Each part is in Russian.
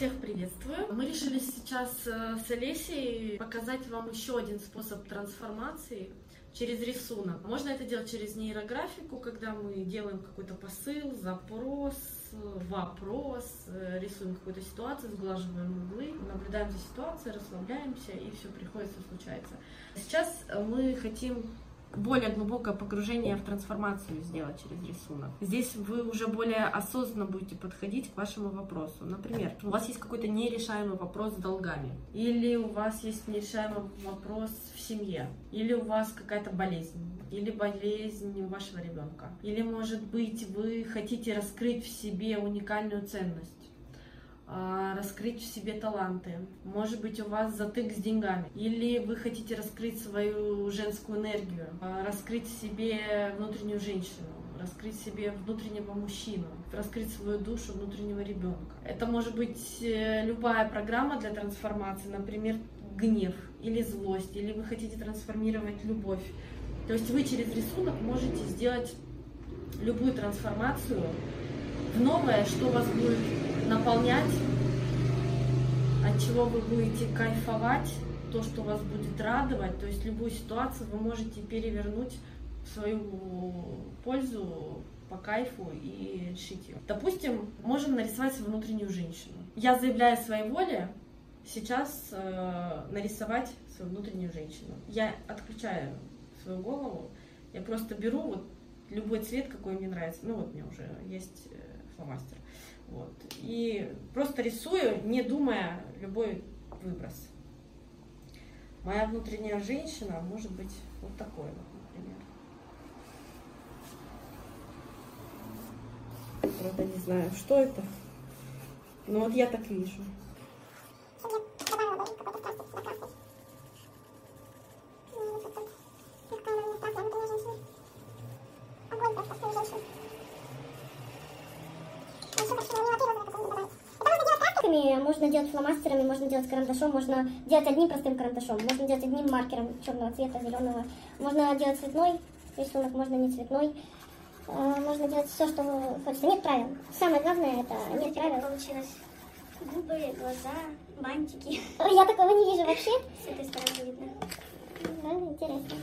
Всех приветствую. Мы решили сейчас э, с Олесей показать вам еще один способ трансформации через рисунок. Можно это делать через нейрографику, когда мы делаем какой-то посыл, запрос, вопрос, э, рисуем какую-то ситуацию, сглаживаем углы, наблюдаем за ситуацией, расслабляемся и все приходится, случается. Сейчас мы хотим более глубокое погружение в трансформацию сделать через рисунок. Здесь вы уже более осознанно будете подходить к вашему вопросу. Например, у вас есть какой-то нерешаемый вопрос с долгами, или у вас есть нерешаемый вопрос в семье, или у вас какая-то болезнь, или болезнь вашего ребенка, или, может быть, вы хотите раскрыть в себе уникальную ценность раскрыть в себе таланты. Может быть, у вас затык с деньгами. Или вы хотите раскрыть свою женскую энергию, а, раскрыть в себе внутреннюю женщину, раскрыть себе внутреннего мужчину, раскрыть свою душу внутреннего ребенка. Это может быть э, любая программа для трансформации, например, гнев или злость, или вы хотите трансформировать любовь. То есть вы через рисунок можете сделать любую трансформацию в новое, что вас будет наполнять, от чего вы будете кайфовать, то, что вас будет радовать. То есть любую ситуацию вы можете перевернуть в свою пользу по кайфу и решить ее. Допустим, можем нарисовать свою внутреннюю женщину. Я заявляю своей воле сейчас э, нарисовать свою внутреннюю женщину. Я отключаю свою голову, я просто беру вот любой цвет, какой мне нравится. Ну вот у меня уже есть э, фломастер. Вот. И просто рисую, не думая любой выброс. Моя внутренняя женщина может быть вот такой вот, например. Правда, не знаю, что это. Но вот я так вижу. Можно делать фломастерами, можно делать карандашом, можно делать одним простым карандашом, можно делать одним маркером черного цвета, зеленого. Можно делать цветной рисунок, можно не цветной. А, можно делать все, что хочется. Нет правил. Самое главное это нет правил. Получилось губы, глаза, бантики. Я такого не вижу вообще. С этой стороны видно. Да, интересно.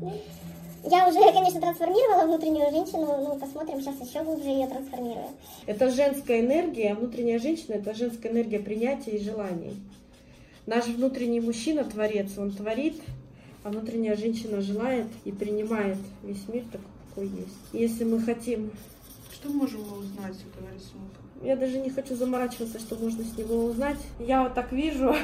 Я уже, конечно, трансформировала внутреннюю женщину, ну, посмотрим, сейчас еще глубже ее трансформирую. Это женская энергия, внутренняя женщина – это женская энергия принятия и желаний. Наш внутренний мужчина – творец, он творит, а внутренняя женщина желает и принимает весь мир такой, какой есть. Если мы хотим... Что можем мы узнать с этого рисунка? Я даже не хочу заморачиваться, что можно с него узнать. Я вот так вижу,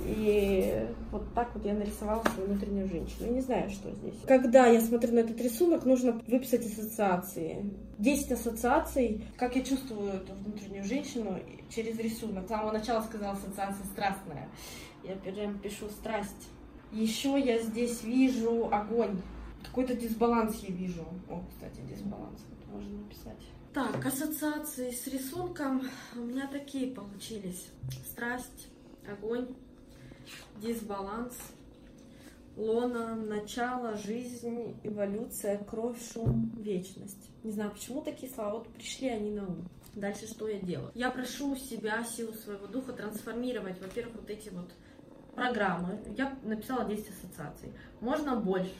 и вот так вот я нарисовала свою внутреннюю женщину. Я не знаю, что здесь. Когда я смотрю на этот рисунок, нужно выписать ассоциации. 10 ассоциаций, как я чувствую эту внутреннюю женщину через рисунок. С самого начала сказала ассоциация страстная. Я прям пишу страсть. Еще я здесь вижу огонь. Какой-то дисбаланс я вижу. О, кстати, дисбаланс. Вот можно написать. Так, ассоциации с рисунком у меня такие получились. Страсть, огонь, дисбаланс, лона, начало, жизнь, эволюция, кровь, шум, вечность. Не знаю, почему такие слова, вот пришли они на ум. Дальше что я делаю? Я прошу себя, силу своего духа трансформировать, во-первых, вот эти вот программы. Я написала 10 ассоциаций. Можно больше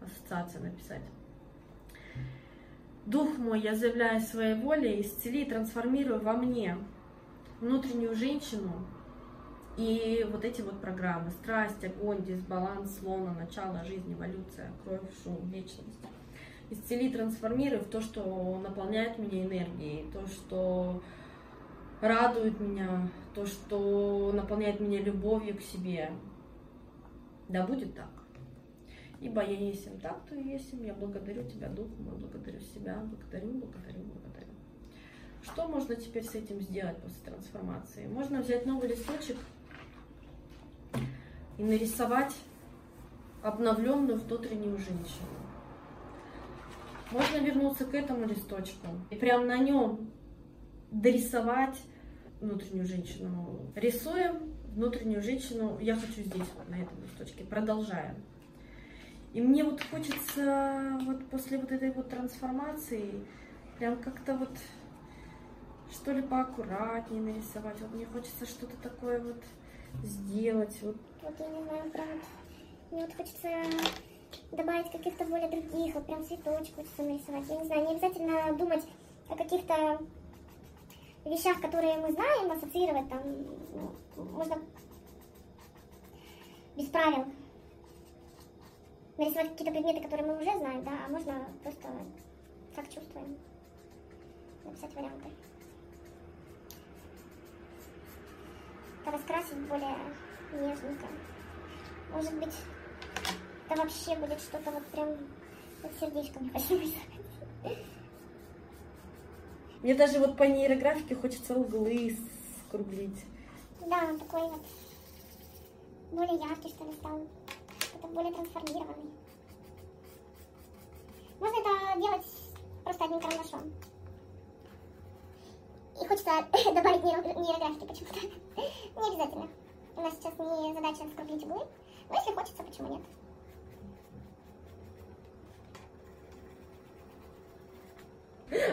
ассоциаций написать. Дух мой, я заявляю своей воле, исцели и трансформирую во мне внутреннюю женщину, и вот эти вот программы «Страсть», «Огонь», «Дисбаланс», «Лона», «Начало», «Жизнь», «Эволюция», «Кровь», «Шум», «Вечность». Исцели, трансформируй в то, что наполняет меня энергией, то, что радует меня, то, что наполняет меня любовью к себе. Да будет так. Ибо я есим так, то и есим. Я благодарю Тебя, Дух мой, благодарю себя, благодарю, благодарю, благодарю. Что можно теперь с этим сделать после трансформации? Можно взять новый листочек и нарисовать обновленную внутреннюю женщину. Можно вернуться к этому листочку и прямо на нем дорисовать внутреннюю женщину. Рисуем внутреннюю женщину, я хочу здесь, вот на этом листочке, продолжаем. И мне вот хочется вот после вот этой вот трансформации прям как-то вот что ли поаккуратнее нарисовать. Вот мне хочется что-то такое вот сделать. Вот. Вот я не знаю, прям мне вот хочется добавить каких-то более других, вот прям цветочек хочется нарисовать. Я не знаю, не обязательно думать о каких-то вещах, которые мы знаем, ассоциировать там, ну, можно без правил нарисовать какие-то предметы, которые мы уже знаем, да, а можно просто как чувствуем написать варианты. Раскрасить более нежненько. Может быть, это вообще будет что-то вот прям вот сердечком хочу. Мне даже вот по нейрографике хочется углы скруглить. Да, он такой вот более яркий, что ли, стал. Это более трансформированный. Можно это делать просто одним карандашом. И хочется добавить нейро- нейрографики почему-то. Не обязательно. У нас сейчас не задача скруглить углы. Но если хочется, почему нет?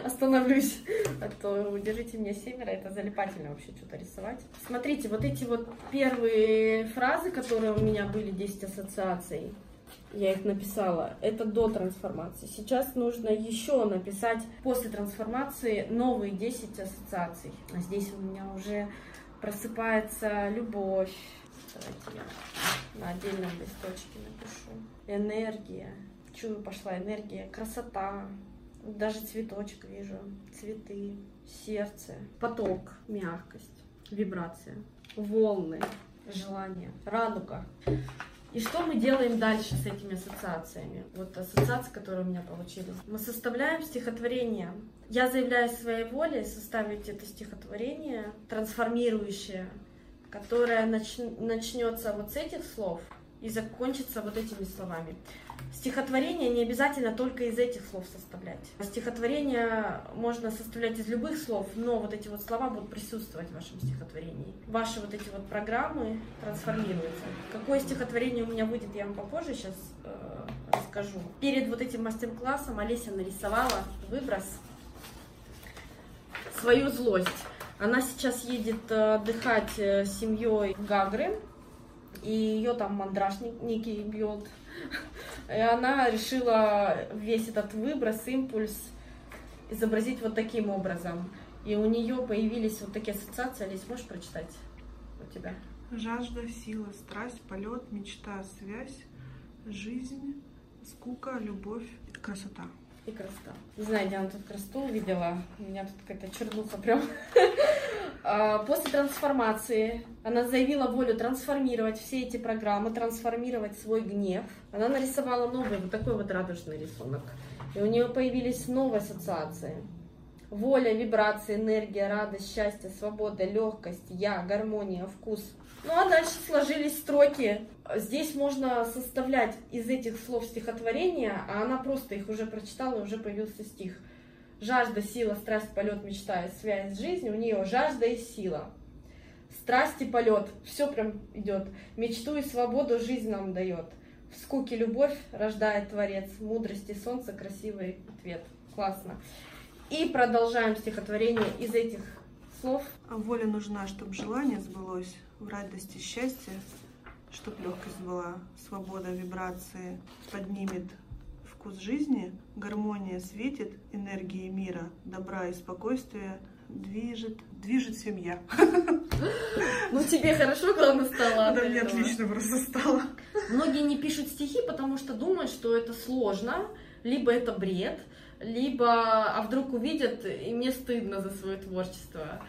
Остановлюсь, а то удержите меня семеро, это залипательно вообще что-то рисовать. Смотрите, вот эти вот первые фразы, которые у меня были 10 ассоциаций, я их написала, это до трансформации. Сейчас нужно еще написать после трансформации новые 10 ассоциаций. А здесь у меня уже просыпается любовь. Давайте я на отдельном листочке напишу. Энергия. Чую, пошла энергия. Красота. Даже цветочек вижу. Цветы. Сердце. Поток. Мягкость. Вибрация. Волны. Желание. Радуга. И что мы делаем дальше с этими ассоциациями? Вот ассоциации, которые у меня получились. Мы составляем стихотворение. Я заявляю своей волей составить это стихотворение, трансформирующее, которое нач... начнется вот с этих слов и закончится вот этими словами. Стихотворение не обязательно только из этих слов составлять. Стихотворение можно составлять из любых слов, но вот эти вот слова будут присутствовать в вашем стихотворении. Ваши вот эти вот программы трансформируются. Какое стихотворение у меня выйдет, я вам попозже сейчас э, расскажу. Перед вот этим мастер-классом Олеся нарисовала выброс свою злость. Она сейчас едет э, отдыхать э, с семьей в Гагры, и ее там мандраж некий бьет. И она решила весь этот выброс, импульс изобразить вот таким образом. И у нее появились вот такие ассоциации. Олесь, можешь прочитать у тебя? Жажда, сила, страсть, полет, мечта, связь, жизнь, скука, любовь, красота. И красота. Не знаю, где она тут красоту увидела. У меня тут какая-то чернуха прям. А, После трансформации она заявила волю трансформировать все эти программы, трансформировать свой гнев. Она нарисовала новый, вот такой вот радужный рисунок. И у нее появились новые ассоциации. Воля, вибрации, энергия, радость, счастье, свобода, легкость, я, гармония, вкус. Ну а дальше сложились строки. Здесь можно составлять из этих слов стихотворения, а она просто их уже прочитала, уже появился стих. Жажда, сила, страсть, полет, мечта и связь с жизнью. У нее жажда и сила. Страсть и полет. Все прям идет. Мечту и свободу жизнь нам дает. В скуке любовь рождает Творец. Мудрости солнца красивый ответ. Классно. И продолжаем стихотворение из этих слов. А воля нужна, чтобы желание сбылось, в радости счастье, чтоб легкость была, свобода вибрации поднимет вкус жизни, гармония светит, энергии мира, добра и спокойствия движет, движет семья. Ну, тебе хорошо, главное, стало. Да, мне отлично просто стало. Многие не пишут стихи, потому что думают, что это сложно, либо это бред, либо, а вдруг увидят, и мне стыдно за свое творчество.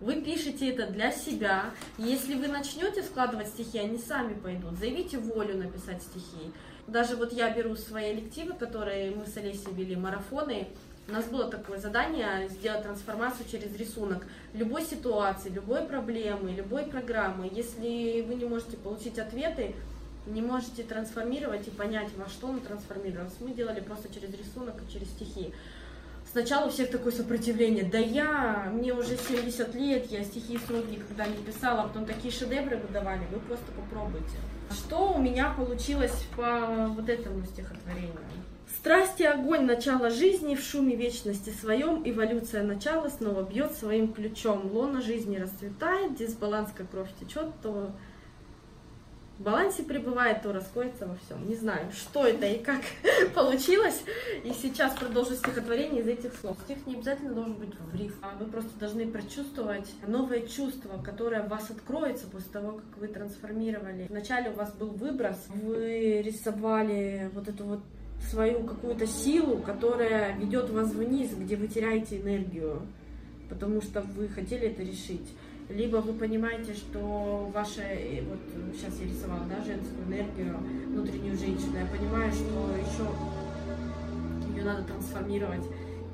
Вы пишете это для себя. Если вы начнете складывать стихи, они сами пойдут. Заявите волю написать стихи. Даже вот я беру свои лективы, которые мы с Олесей вели, марафоны. У нас было такое задание сделать трансформацию через рисунок любой ситуации, любой проблемы, любой программы. Если вы не можете получить ответы, не можете трансформировать и понять, во что он трансформировался. Мы делали просто через рисунок и через стихи. Сначала у всех такое сопротивление. Да я, мне уже 70 лет, я стихи и слог никогда не писала, а потом такие шедевры выдавали, вы просто попробуйте. Что у меня получилось по вот этому стихотворению? Страсть и огонь начала жизни в шуме вечности своем, эволюция начала снова бьет своим ключом. Лона жизни расцветает, дисбаланс, как кровь течет, то в балансе пребывает, то расходится во всем. Не знаю, что это и как получилось. И сейчас продолжу стихотворение из этих слов. Стих не обязательно должен быть в риф. А вы просто должны прочувствовать новое чувство, которое в вас откроется после того, как вы трансформировали. Вначале у вас был выброс, вы рисовали вот эту вот свою какую-то силу, которая ведет вас вниз, где вы теряете энергию, потому что вы хотели это решить либо вы понимаете, что ваша, э, вот сейчас я рисовала, да, женскую энергию, внутреннюю женщину, я понимаю, что еще ее надо трансформировать,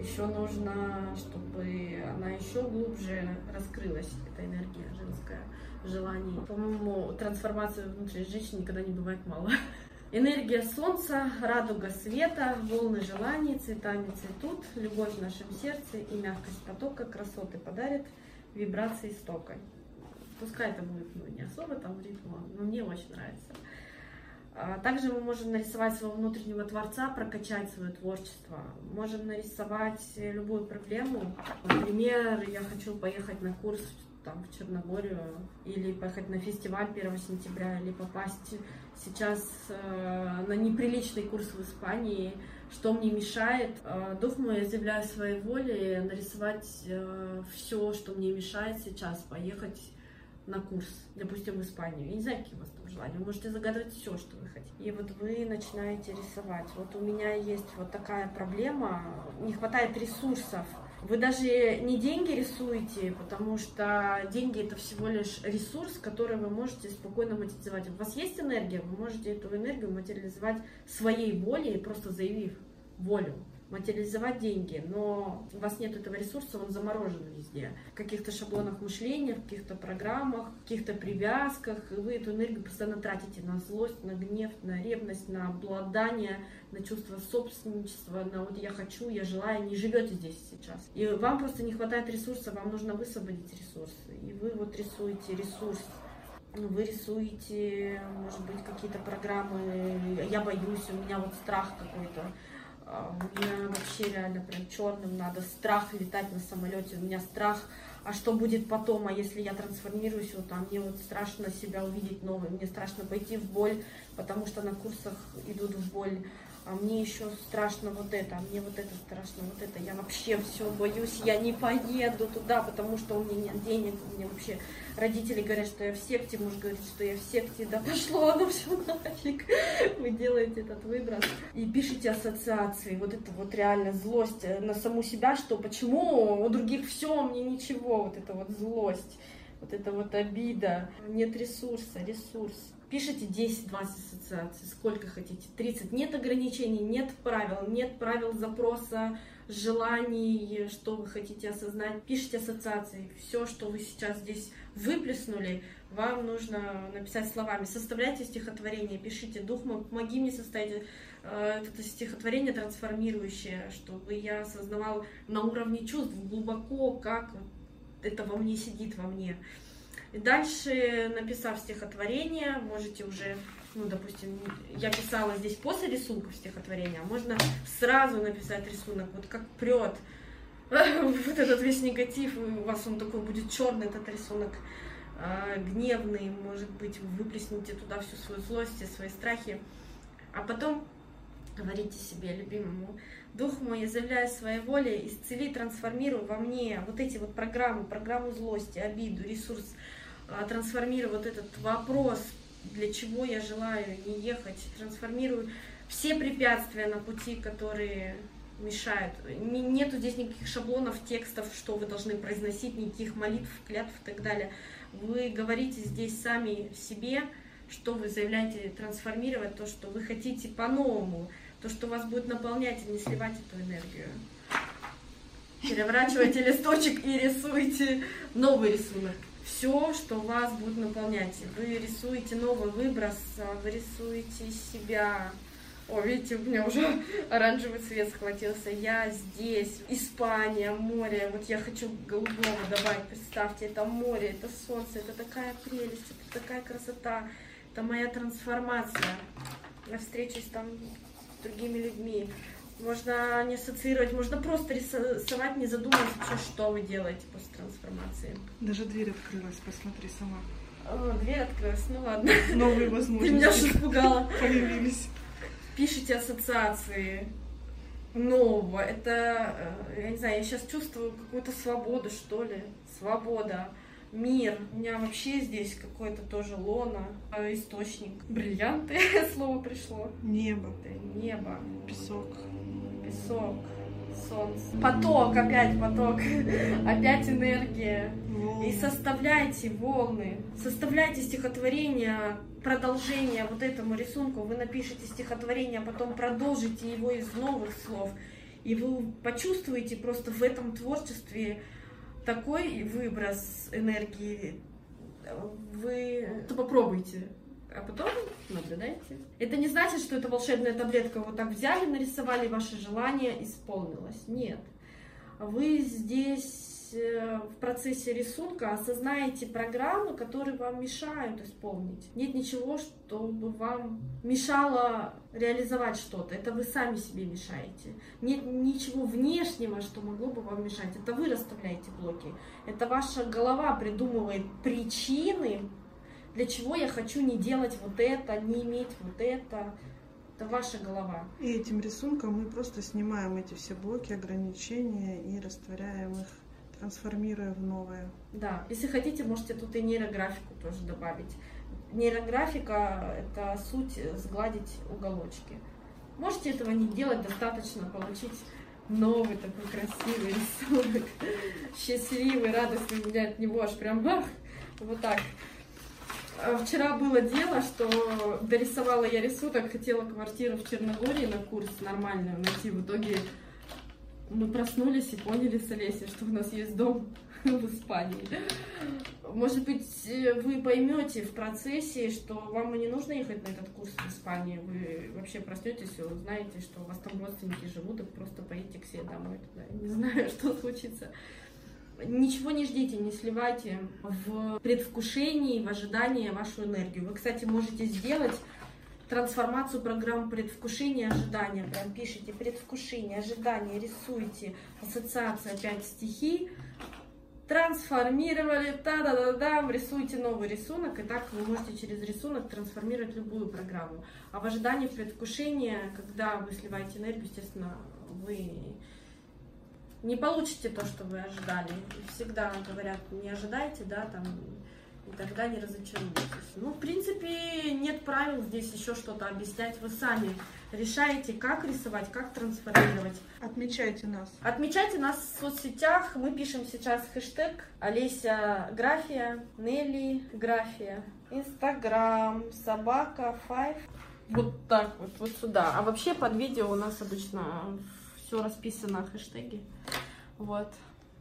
еще нужно, чтобы она еще глубже раскрылась, эта энергия женская, желание. По-моему, трансформации внутри женщины никогда не бывает мало. Энергия солнца, радуга света, волны желаний, цветами цветут, любовь в нашем сердце и мягкость потока красоты подарит вибрации стока. Пускай это будет ну, не особо там ритм, но мне очень нравится. А, также мы можем нарисовать своего внутреннего творца, прокачать свое творчество. Можем нарисовать любую проблему. Например, я хочу поехать на курс там, в Черногорию, или поехать на фестиваль 1 сентября, или попасть сейчас э, на неприличный курс в Испании, что мне мешает. Э, дух мой, я заявляю своей воле нарисовать э, все, что мне мешает сейчас поехать на курс, допустим, в Испанию. Я не знаю, какие у вас там желания. Вы можете загадывать все, что вы хотите. И вот вы начинаете рисовать. Вот у меня есть вот такая проблема. Не хватает ресурсов вы даже не деньги рисуете, потому что деньги это всего лишь ресурс, который вы можете спокойно материализовать. У вас есть энергия, вы можете эту энергию материализовать своей волей, просто заявив волю материализовать деньги, но у вас нет этого ресурса, он заморожен везде. В каких-то шаблонах мышления, в каких-то программах, в каких-то привязках, и вы эту энергию постоянно тратите на злость, на гнев, на ревность, на обладание, на чувство собственничества, на вот я хочу, я желаю, не живете здесь сейчас. И вам просто не хватает ресурса, вам нужно высвободить ресурсы. И вы вот рисуете ресурс вы рисуете, может быть, какие-то программы, я боюсь, у меня вот страх какой-то, мне вообще реально прям черным надо страх летать на самолете. У меня страх, а что будет потом, а если я трансформируюсь, вот, а мне вот страшно себя увидеть новым, мне страшно пойти в боль, потому что на курсах идут в боль а мне еще страшно вот это, а мне вот это страшно, вот это, я вообще все боюсь, я не поеду туда, потому что у меня нет денег, у меня вообще родители говорят, что я в секте, муж говорит, что я в секте, да пошло оно все нафиг, вы делаете этот выброс и пишите ассоциации, вот это вот реально злость на саму себя, что почему у других все, а мне ничего, вот это вот злость, вот это вот обида, нет ресурса, ресурс. Пишите 10-20 ассоциаций, сколько хотите, 30. Нет ограничений, нет правил, нет правил запроса, желаний, что вы хотите осознать. Пишите ассоциации. Все, что вы сейчас здесь выплеснули, вам нужно написать словами. Составляйте стихотворение, пишите. Дух мой, помоги мне составить э, это стихотворение трансформирующее, чтобы я осознавал на уровне чувств глубоко, как это во мне сидит во мне. Дальше, написав стихотворение, можете уже, ну, допустим, я писала здесь после рисунка стихотворения, а можно сразу написать рисунок, вот как прет вот этот весь негатив, у вас он такой будет черный, этот рисунок а, гневный, может быть, вы выплеснете туда всю свою злость и свои страхи, а потом говорите себе, любимому, Дух мой, я заявляю своей воле, исцели, трансформируй во мне вот эти вот программы, программу злости, обиду, ресурс, трансформирую вот этот вопрос, для чего я желаю не ехать, трансформирую все препятствия на пути, которые мешают. Нету здесь никаких шаблонов, текстов, что вы должны произносить, никаких молитв, клятв и так далее. Вы говорите здесь сами себе, что вы заявляете трансформировать, то, что вы хотите по-новому, то, что вас будет наполнять, и не сливать эту энергию. Переворачивайте листочек и рисуйте новый рисунок все, что вас будет наполнять. Вы рисуете новый выброс, вы рисуете себя, О, видите, у меня уже оранжевый цвет схватился. Я здесь, Испания, море. Вот я хочу голубого добавить. Представьте, это море, это солнце, это такая прелесть, это такая красота. Это моя трансформация. Встречусь там с другими людьми. Можно не ассоциировать, можно просто рисовать, не задумываясь вообще, что вы делаете после трансформации. Даже дверь открылась, посмотри сама. О, дверь открылась, ну ладно. Новые возможности. Ты меня же испугала. Появились. Пишите ассоциации нового. Это, э, я не знаю, я сейчас чувствую какую-то свободу, что ли. Свобода мир. У меня вообще здесь какой-то тоже лона, э, источник. Бриллианты, слово пришло. Небо. Это небо. Песок. Песок. Солнце. Поток, опять поток. опять энергия. Волны. И составляйте волны. Составляйте стихотворение, продолжение вот этому рисунку. Вы напишите стихотворение, а потом продолжите его из новых слов. И вы почувствуете просто в этом творчестве такой выброс энергии, вы попробуйте, а потом наблюдайте. Это не значит, что это волшебная таблетка, вот так взяли, нарисовали, ваше желание исполнилось. Нет. Вы здесь в процессе рисунка осознаете программы, которые вам мешают исполнить. Нет ничего, чтобы вам мешало реализовать что-то. Это вы сами себе мешаете. Нет ничего внешнего, что могло бы вам мешать. Это вы расставляете блоки. Это ваша голова придумывает причины, для чего я хочу не делать вот это, не иметь вот это. Это ваша голова. И этим рисунком мы просто снимаем эти все блоки, ограничения и растворяем их трансформируя в новое. Да, если хотите, можете тут и нейрографику тоже добавить. Нейрографика — это суть сгладить уголочки. Можете этого не делать, достаточно получить новый такой красивый рисунок, счастливый, радостный, у меня от него аж прям ах, вот так. А вчера было дело, что дорисовала я рисунок, хотела квартиру в Черногории на курс нормальную найти, в итоге мы проснулись и поняли с Олесей, что у нас есть дом в Испании. Может быть, вы поймете в процессе, что вам и не нужно ехать на этот курс в Испании. Вы вообще проснетесь и узнаете, что у вас там родственники живут, и просто поедете к себе домой туда. Не знаю, что случится. Ничего не ждите, не сливайте в предвкушении, в ожидании вашу энергию. Вы, кстати, можете сделать трансформацию программ предвкушения, ожидания. Прям пишите предвкушение, ожидание, рисуйте, ассоциация, опять стихи. Трансформировали, та-да-да-да, рисуйте новый рисунок, и так вы можете через рисунок трансформировать любую программу. А в ожидании предвкушения, когда вы сливаете энергию, естественно, вы не получите то, что вы ожидали. Всегда говорят, не ожидайте, да, там и тогда не разочаруетесь. Ну, в принципе, нет правил здесь еще что-то объяснять. Вы сами решаете, как рисовать, как трансформировать. Отмечайте нас. Отмечайте нас в соцсетях. Мы пишем сейчас хэштег Олеся Графия, Нелли Графия, Инстаграм, Собака, Файв. Вот так вот, вот сюда. А вообще под видео у нас обычно все расписано хэштеги. Вот.